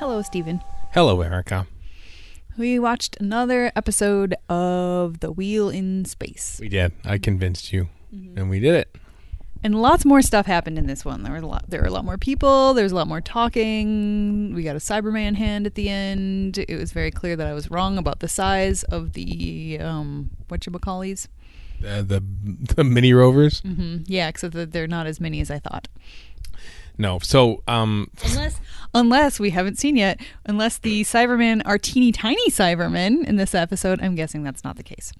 Hello, Steven. Hello, Erika. We watched another episode of The Wheel in Space. We did. I convinced you, Mm-hmm. and we did it. And lots more stuff happened in this one. There were a lot there were a lot more people, there was a lot more talking. We got a Cyberman hand at the end. It was very clear that I was wrong about the size of the um whatchamacallies. Uh, the the mini rovers. hmm Yeah, except that they're not as many as I thought. No. So, um, Unless unless we haven't seen yet, unless the Cybermen are teeny tiny Cybermen in this episode, I'm guessing that's not the case.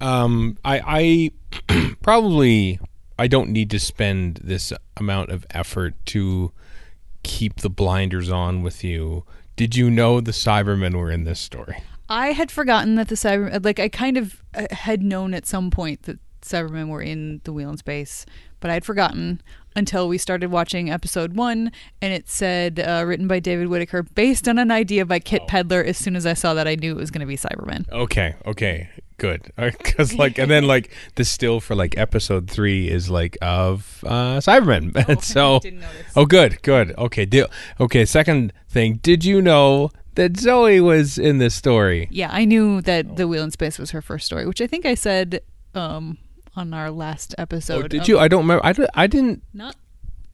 um, I I probably I don't need to spend this amount of effort to keep the blinders on with you. Did you know the Cybermen were in this story? I had forgotten that the Cyber like I kind of uh, had known at some point that Cybermen were in the Wheel in Space, but I had forgotten until we started watching episode one, and it said uh, written by David Whitaker, based on an idea by Kit Pedler. As soon as I saw that, I knew it was going to be Cybermen. Okay. Okay. Good. Because like, and then like the still for like episode three is like of uh Cybermen. And so. Oh, good, good. Okay, deal. Okay, second thing. Did you know that Zoe was in this story? Yeah, I knew that the Wheel in Space was her first story, which I think I said um, on our last oh, episode. Oh, did of- you? I don't remember. I, di- I didn't. Not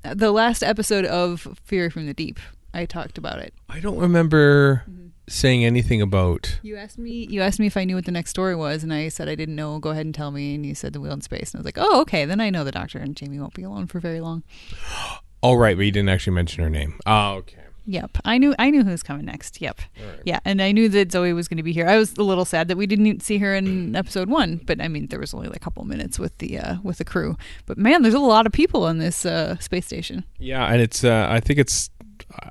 the last episode of Fury from the Deep. I talked about it. I don't remember mm-hmm. saying anything about. You asked me. You asked me if I knew what the next story was, and I said I didn't know. Go ahead and tell me. And you said the Wheel in Space, and I was like, oh, okay. Then I know the Doctor and Jamie won't be alone for very long. All right, but you didn't actually mention her name. Oh, okay. Yep, I knew. I knew who was coming next. Yep, yeah, and I knew that Zoe was going to be here. I was a little sad that we didn't see her in episode one, but I mean, there was only like a couple minutes with the uh, with the crew. But man, there's a lot of people on this uh, space station. Yeah, and it's. Uh, I think it's.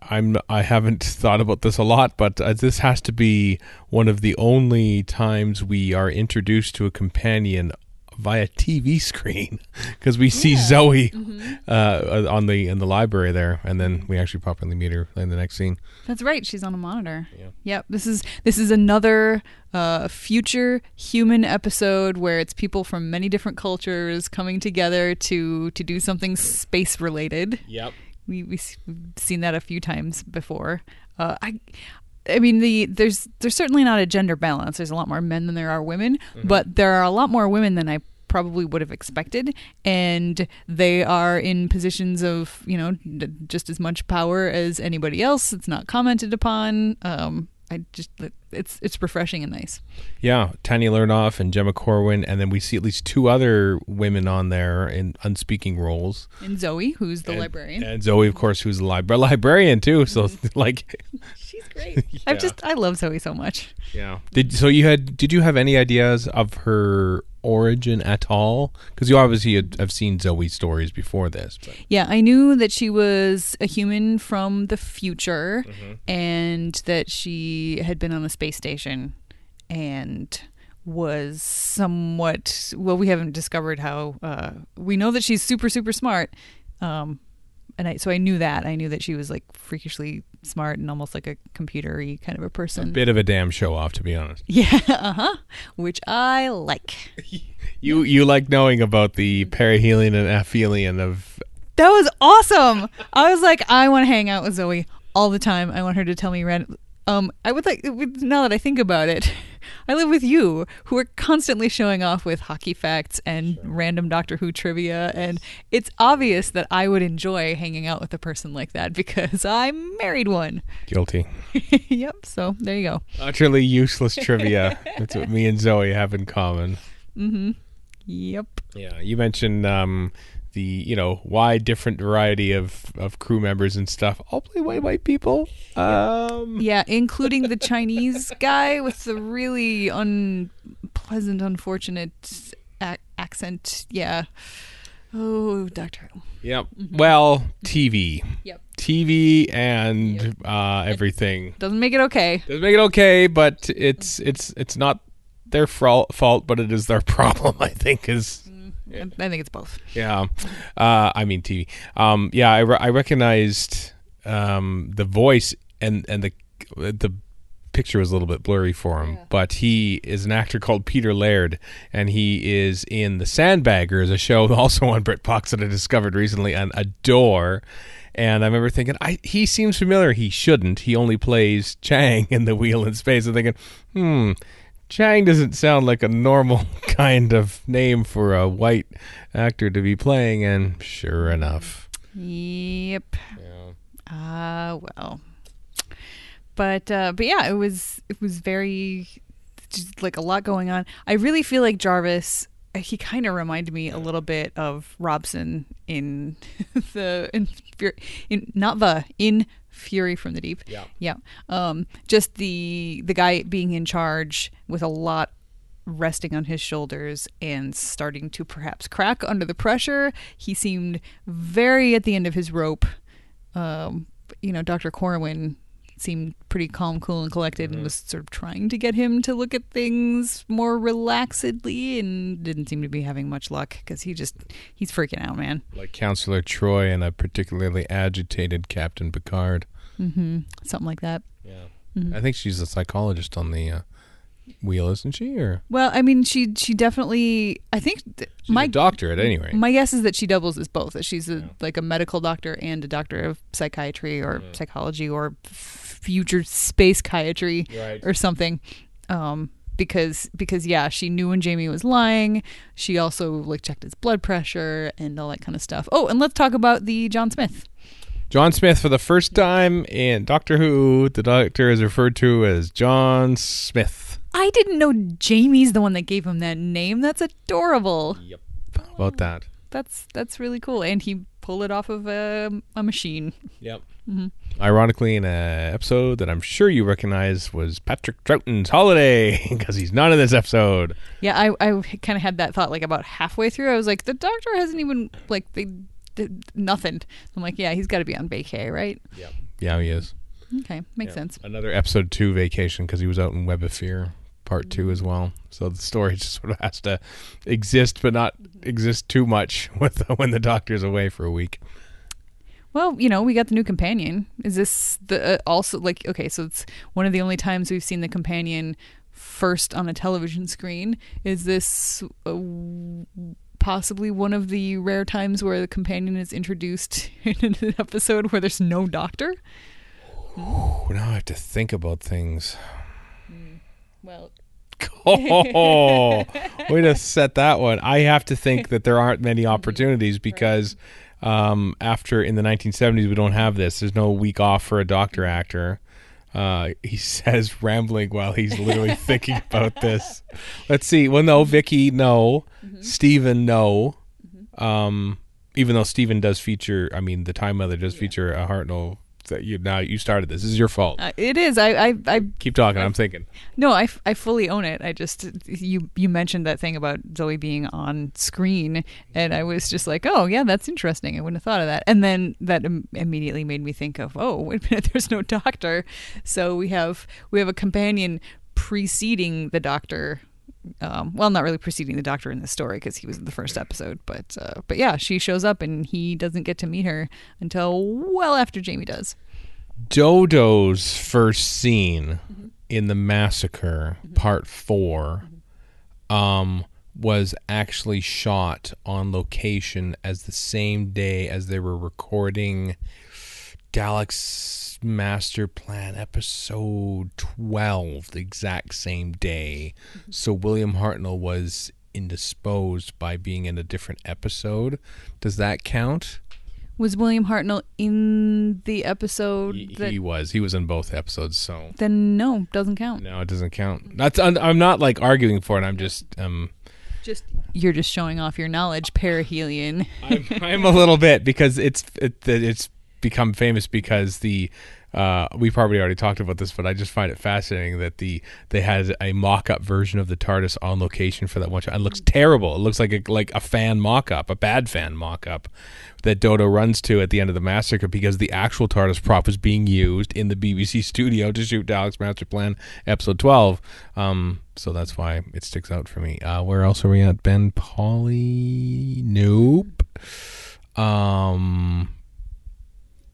I'm. I haven't thought about this a lot, but uh, this has to be one of the only times we are introduced to a companion via TV screen because we see Zoe uh, on the in the library there, and then we actually properly meet her in the next scene. That's right. She's on a monitor. Yeah. Yep. This is this is another uh, future human episode where it's people from many different cultures coming together to to do something space related. Yep. We we've seen that a few times before. Uh, I. I mean, the there's there's certainly not a gender balance. There's a lot more men than there are women, but there are a lot more women than I probably would have expected, and they are in positions of you know d- just as much power as anybody else. It's not commented upon. Um, I just it's it's refreshing and nice. Yeah, Tanya Lernov and Gemma Corwin, and then we see at least two other women on there in unspeaking roles. And Zoe, who's the And- librarian, and Zoe, of course, who's the libra- librarian too. So, mm-hmm. like, she's great. Yeah. I've just I love Zoe so much. yeah. Did so you had? Did you have any ideas of her origin at all? Because you obviously had, have seen Zoe's stories before this. But. Yeah, I knew that she was a human from the future and that she had been on the space station and was somewhat well we haven't discovered how uh we know that she's super super smart um and I, so I knew that I knew that she was like freakishly smart and almost like a computery kind of a person. A Bit of a damn show off, to be honest. Yeah, uh huh. Which I like. You you like knowing about the perihelion and aphelion of That was awesome. I was like, I want to hang out with Zoe all the time. I want her to tell me random. Um, I would like now that I think about it, I live with you, who are constantly showing off with hockey facts and random Doctor Who trivia, and it's obvious that I would enjoy hanging out with a person like that because I married one. guilty. yep. So there you go. Utterly useless trivia. That's what me and Zoe have in common. Mm hmm. Yep. Yeah, you mentioned um, the you know wide different variety of, of crew members and stuff. All play white white people. Um, Yeah, including the Chinese guy with the really unpleasant, unfortunate ac- accent. Yeah. Oh, Doctor Who. Yep. Well, TV, Yep. TV, and uh, everything Doesn't make it okay. doesn't make it okay, but it's it's it's not their fault, fault, but it is their problem. I think is I I think it's both. Yeah, uh, I mean TV. Um, yeah, I, re- I recognized um, the voice and and the the picture was a little bit blurry for him, but he is an actor called Peter Laird, and he is in The Sandbaggers, a show also on BritBox that I discovered recently and adore. And I remember thinking, I, he seems familiar. He shouldn't. He only plays Chang in The Wheel in Space. I'm thinking, hmm, Chang doesn't sound like a normal kind of name for a white actor to be playing. And sure enough. Yep. Ah, well. But uh, but yeah, it was it was very just like a lot going on. I really feel like Jarvis. He kind of reminded me a little bit of Robson in the in, in not the in Fury from the Deep. Yeah. yeah. Um, just the the guy being in charge with a lot resting on his shoulders and starting to perhaps crack under the pressure. He seemed very at the end of his rope. Um, you know, Dr. Corwin seemed pretty calm, cool, and collected and was sort of trying to get him to look at things more relaxedly and didn't seem to be having much luck because he just, he's freaking out, man. Like Counselor Troi and a particularly agitated Captain Picard. Mm-hmm. Something like that. Yeah. I think she's a psychologist on the uh, wheel, isn't she? Or Well, I mean, she she definitely. I think th- she's my a doctor at any rate. My guess is that she doubles as both. That she's a, like a medical doctor and a doctor of psychiatry or psychology or future space psychiatry Right. or something. Um, because because yeah, she knew when Jamie was lying. She also like checked his blood pressure and all that kind of stuff. Oh, and let's talk about the John Smith. John Smith, for the first time in Doctor Who, the Doctor is referred to as John Smith. I didn't know Jamie's the one that gave him that name. That's adorable. Yep. How about that? That's that's really cool. And he pulled it off of a, a machine. Yep. Mm-hmm. Ironically, in an episode that I'm sure you recognize was Patrick Troughton's Holiday, because he's not in this episode. Yeah, I, I kind of had that thought like about halfway through. I was like, the doctor hasn't even like they nothing. I'm like, yeah, he's got to be on vacay, right? Yep. Yeah, he is. Okay, makes sense. Another episode two vacation because he was out in Web of Fear, part two as well. So the story just sort of has to exist, but not exist too much with when the Doctor's away for a week. Well, you know, we got the new companion. Is this the uh, also like okay? So it's one of the only times we've seen the companion first on a television screen. Is this uh, possibly one of the rare times where the companion is introduced in an episode where there's no doctor? Oh, now I have to think about things. Well, Oh, way to set that one. I have to think that there aren't many opportunities because um, after in the 1970s we don't have this. There's no week off for a doctor actor. Uh, he says rambling while he's literally thinking about this. Let's see. Well, no, Vicki, no. Steven, no. Um, even though Steven does feature, I mean, the Time Meddler does feature a Hartnell. That you now you started this. This is your fault. uh, it is. I, I, I Keep talking. I'm thinking. No, I, I fully own it. I just you you mentioned that thing about Zoe being on screen, and I was just like, oh yeah, that's interesting. I wouldn't have thought of that. And then that Im- immediately made me think of, oh wait a minute, there's no doctor, so we have we have a companion preceding the doctor. Um, well, not really preceding the doctor in the story because he was in the first episode, but uh, but yeah, she shows up and he doesn't get to meet her until well after Jamie does. Dodo's first scene in the massacre, part 4 um, was actually shot on location as the same day as they were recording Galaxy Master Plan episode 12, the exact same day. So William Hartnell was indisposed by being in a different episode. Does that count? Was William Hartnell in the episode He, that? he was. He was in both episodes, so then no, doesn't count. No, it doesn't count. That's I'm, I'm not like arguing for it. I'm just um Just you're just showing off your knowledge, perihelion. I'm, I'm a little bit because it's it, it's become famous because the uh, we probably already talked about this, but I just find it fascinating that the they had a mock-up version of the TARDIS on location for that one shot. It looks terrible. It looks like a, like a fan mock-up, a bad fan mock-up that Dodo runs to at the end of the massacre because the actual TARDIS prop was being used in the BBC studio to shoot Dalek's Master Plan episode 12. Um, so that's why it sticks out for me. Uh, where else are we at? Ben Polly? Nope. Um,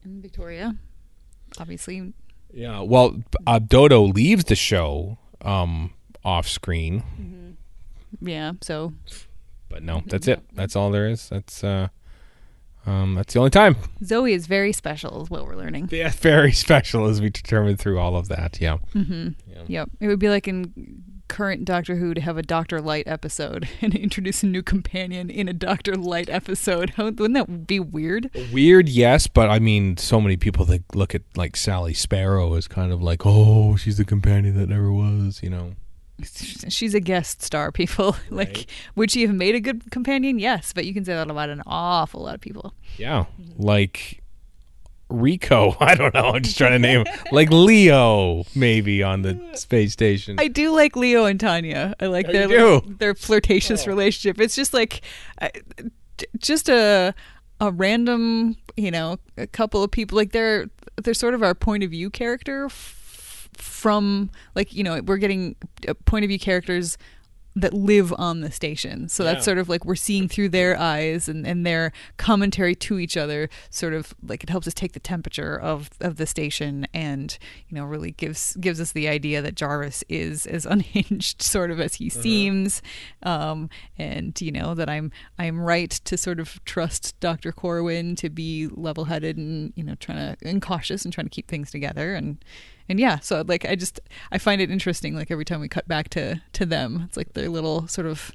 And Victoria, obviously. yeah. Well, uh, Dodo leaves the show um, off screen, Yeah. So but no, that's it. That's all there is. That's uh, Um, that's the only time. Zoe is very special, is what we're learning. Yeah, very special as we determined through all of that. Yeah. Mm-hmm. Yep. It would be like in current Doctor Who to have a Doctor Lite episode and introduce a new companion in a Doctor Lite episode. Wouldn't that be weird? Weird, yes, but I mean, so many people that look at like Sally Sparrow as kind of like, oh, she's the companion that never was, you know. She's a guest star, people. like, would she have made a good companion? Yes, but you can say that about an awful lot of people. Yeah, like Rico. I don't know. I'm just trying to name like Leo, maybe on the space station. I do like Leo and Tanya. I like Oh, their you do? little- their flirtatious relationship. It's just like uh, just a a random, you know, a couple of people like they're they're sort of our point of view character f- from like, you know, we're getting uh, point of view characters that live on the station. So Yeah. that's sort of like we're seeing through their eyes and, and their commentary to each other sort of like it helps us take the temperature of, of the station and, you know, really gives gives us the idea that Jarvis is as unhinged sort of as he seems. Um, and, you know, that I'm I'm right to sort of trust Dr. Corwin to be level headed and, you know, trying to and cautious and trying to keep things together and and yeah, so like I just I find it interesting. Like every time we cut back to to them, it's like their little sort of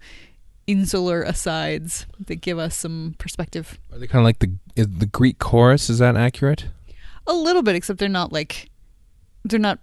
insular asides that give us some perspective. Are they kind of like the is the Greek chorus? Is that accurate? A little bit, except they're not like they're not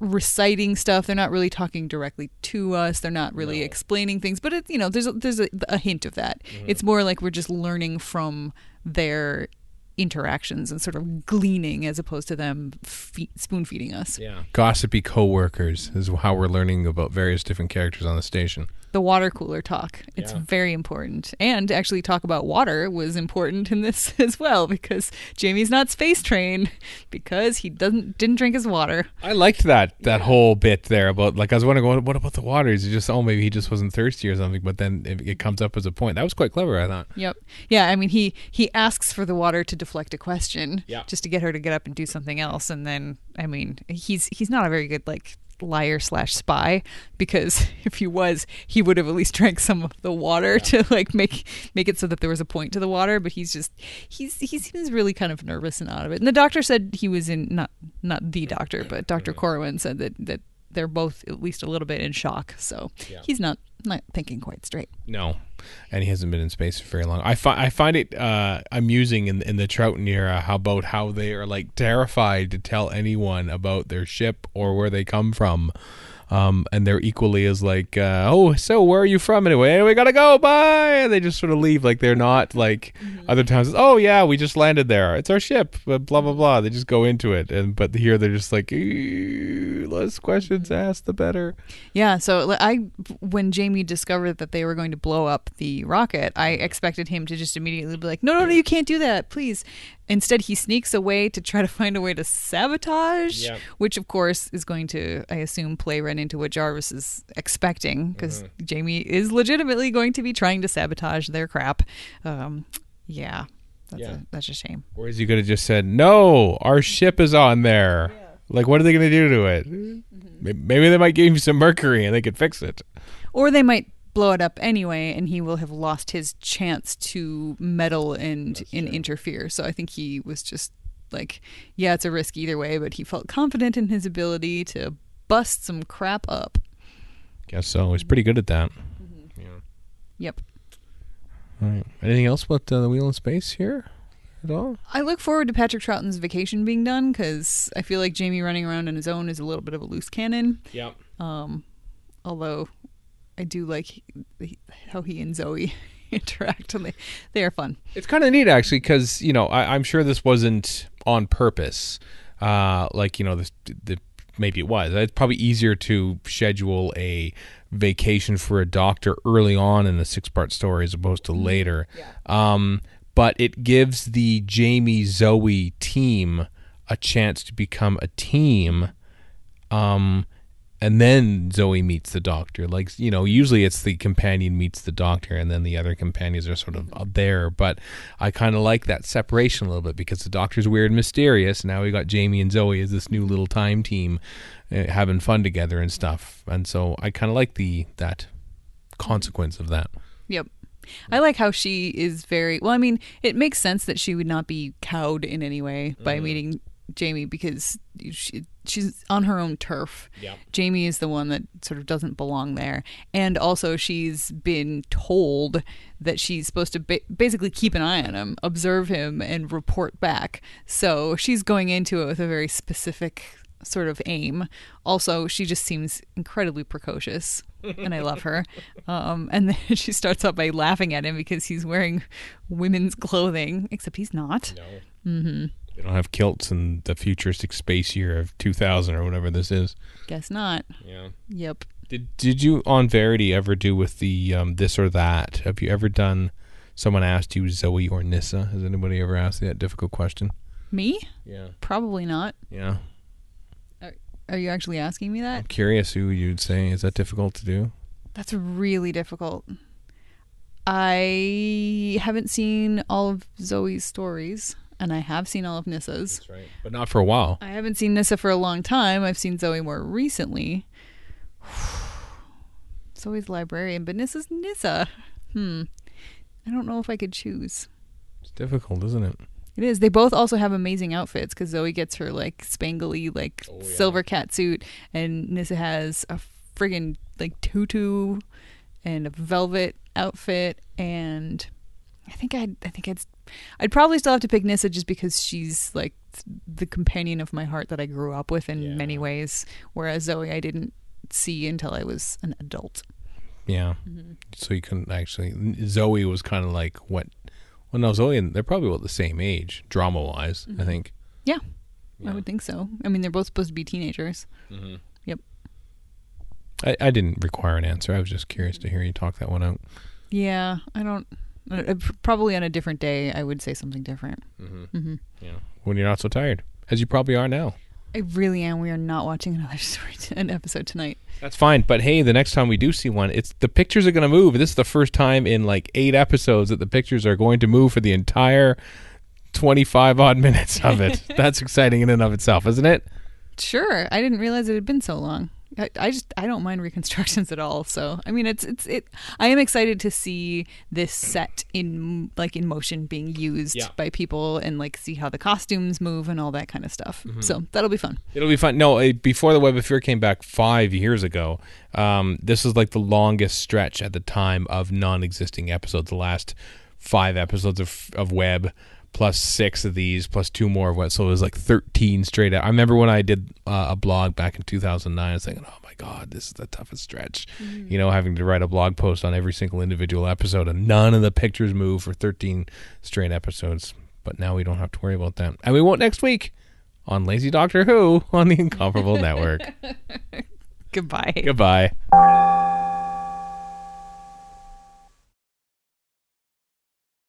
reciting stuff. They're not really talking directly to us. They're not really explaining things. But it, you know, there's a, there's a, a hint of that. Mm-hmm. It's more like we're just learning from their interactions and sort of gleaning as opposed to them fe- spoon feeding us. Yeah. Gossipy coworkers is how we're learning about various different characters on the station. the water cooler talk. It's Yeah. very important. And actually talk about water was important in this as well because Jamie's not space trained because he doesn't didn't drink his water. I liked that that whole bit there about like I was wondering what, what about the water? Is it just oh maybe he just wasn't thirsty or something? But then it, it comes up as a point. That was quite clever, I thought. Yep. Yeah, I mean he he asks for the water to deflect a question Yeah. just to get her to get up and do something else. And then I mean he's he's not a very good like liar slash spy because if he was he would have at least drank some of the water to like make make it so that there was a point to the water. But he's just he's he seems really kind of nervous and out of it. And the doctor said he was in not not the doctor but dr corwin said that that they're both at least a little bit in shock. So Yeah. he's not not thinking quite straight No, and he hasn't been in space for very long. I find I find it uh, amusing in in the Troughton era how about how they are like terrified to tell anyone about their ship or where they come from. Um, and they're equally as like, uh, oh, so where are you from anyway? We gotta go, bye. And they just sort of leave, like they're not like other times. Oh yeah, we just landed there. It's our ship. But blah blah blah. They just go into it, and but here they're just like, less questions asked, the better. Yeah, so I when Jamie discovered that they were going to blow up the rocket, I expected him to just immediately be like, "No, no, no, you can't do that, please." Instead, he sneaks away to try to find a way to sabotage, Yep. which of course is going to, I assume, play right into what Jarvis is expecting because Jamie is legitimately going to be trying to sabotage their crap. Um, yeah, that's Yeah. a that's a shame. Or is he going to just said, "No, our ship is on there." Like, what are they going to do to it? May- Maybe they might give him some mercury and they could fix it. Or they might blow it up anyway, and he will have lost his chance to meddle and, and interfere. So I think he was just like, yeah, it's a risk either way, but he felt confident in his ability to bust some crap up. Guess so. He's pretty good at that. Yeah. Yep. All right. Anything else about uh, the Wheel in Space here at all? I look forward to Patrick Troughton's vacation being done because I feel like Jamie running around on his own is a little bit of a loose cannon. Yep. Um, although I do like how he and Zoe interact, and they, they are fun. It's kind of neat actually, because you know I, I'm sure this wasn't on purpose. Uh, like you know, this, the maybe it was. It's probably easier to schedule a vacation for a doctor early on in a six part story as opposed to later. Um, but it gives the Jamie Zoe team a chance to become a team. Um, and then Zoe meets the doctor. Like you know, usually it's the companion meets the doctor, and then the other companions are sort of there. But I kind of like that separation a little bit because the doctor's weird and mysterious. Now we got Jamie and Zoe as this new little time team, uh, having fun together and stuff. And so I kind of like the that consequence of that. Yep. I like how she is very well. I mean, it makes sense that she would not be cowed in any way by meeting Jamie because she, she's on her own turf. Yeah. Jamie is the one that sort of doesn't belong there. And also, she's been told that she's supposed to ba- basically keep an eye on him, observe him, and report back. So she's going into it with a very specific sort of aim. Also, she just seems incredibly precocious. and I love her. Um, and then she starts out by laughing at him because he's wearing women's clothing, except he's not. No. Mm-hmm. They don't have kilts in the futuristic space year of 2000 or whatever this is. Guess not. Yeah. Yep. Did Did you on Verity ever do with the um, this or that? Have you ever done? Someone asked you Zoe or Nyssa. Has anybody ever asked that difficult question? Me? Yeah. Probably not. Yeah. Are, are you actually asking me that? I'm curious who you'd say. Is that difficult to do? That's really difficult. I haven't seen all of Zoe's stories, and I have seen all of Nyssa's. That's right. But not for a while. I haven't seen Nyssa for a long time. I've seen Zoe more recently. Zoe's librarian, but Nyssa's Nyssa. Hmm. I don't know if I could choose. It's difficult, isn't it? It is. They both also have amazing outfits because Zoe gets her like spangly like Oh, yeah. silver cat suit, and Nyssa has a friggin' like tutu and a velvet outfit, and I think I'd I think I'd I'd probably still have to pick Nyssa just because she's like the companion of my heart that I grew up with in Yeah. many ways, whereas Zoe I didn't see until I was an adult. Yeah. Mm-hmm. So you couldn't actually. Zoe was kind of like what? Well, no, Zoe and they're probably about the same age, drama wise. I mm-hmm. think. Yeah, Yeah. I would think so. I mean, they're both supposed to be teenagers. Mm-hmm. Yep. I, I didn't require an answer. I was just curious to hear you talk that one out. Yeah, I don't. Uh, probably on a different day, I would say something different. Mm-hmm. Yeah. When you're not so tired, as you probably are now. I really am. We are not watching another story, an episode tonight. That's fine. But hey, the next time we do see one, it's the pictures are going to move. This is the first time in like eight episodes that the pictures are going to move for the entire 25 odd minutes of it. That's exciting in and of itself, isn't it? Sure, I didn't realize it had been so long. I, I just I don't mind reconstructions at all. So I mean, it's it's it. I am excited to see this set in like in motion being used Yeah. by people and like see how the costumes move and all that kind of stuff. Mm-hmm. So that'll be fun. It'll be fun. No, uh, before the Web of Fear came back five years ago, um, this was like the longest stretch at the time of non-existing episodes. The last five episodes of of Web, plus six of these, plus two more of what. So it was like thirteen straight. out. I remember when I did uh, a blog back in two thousand nine. I was thinking, oh my god, this is the toughest stretch. You know, having to write a blog post on every single individual episode, and none of the pictures move for thirteen straight episodes. But now we don't have to worry about that, and we won't next week on Lazy Doctor Who on the Incomparable Network. Goodbye. Goodbye.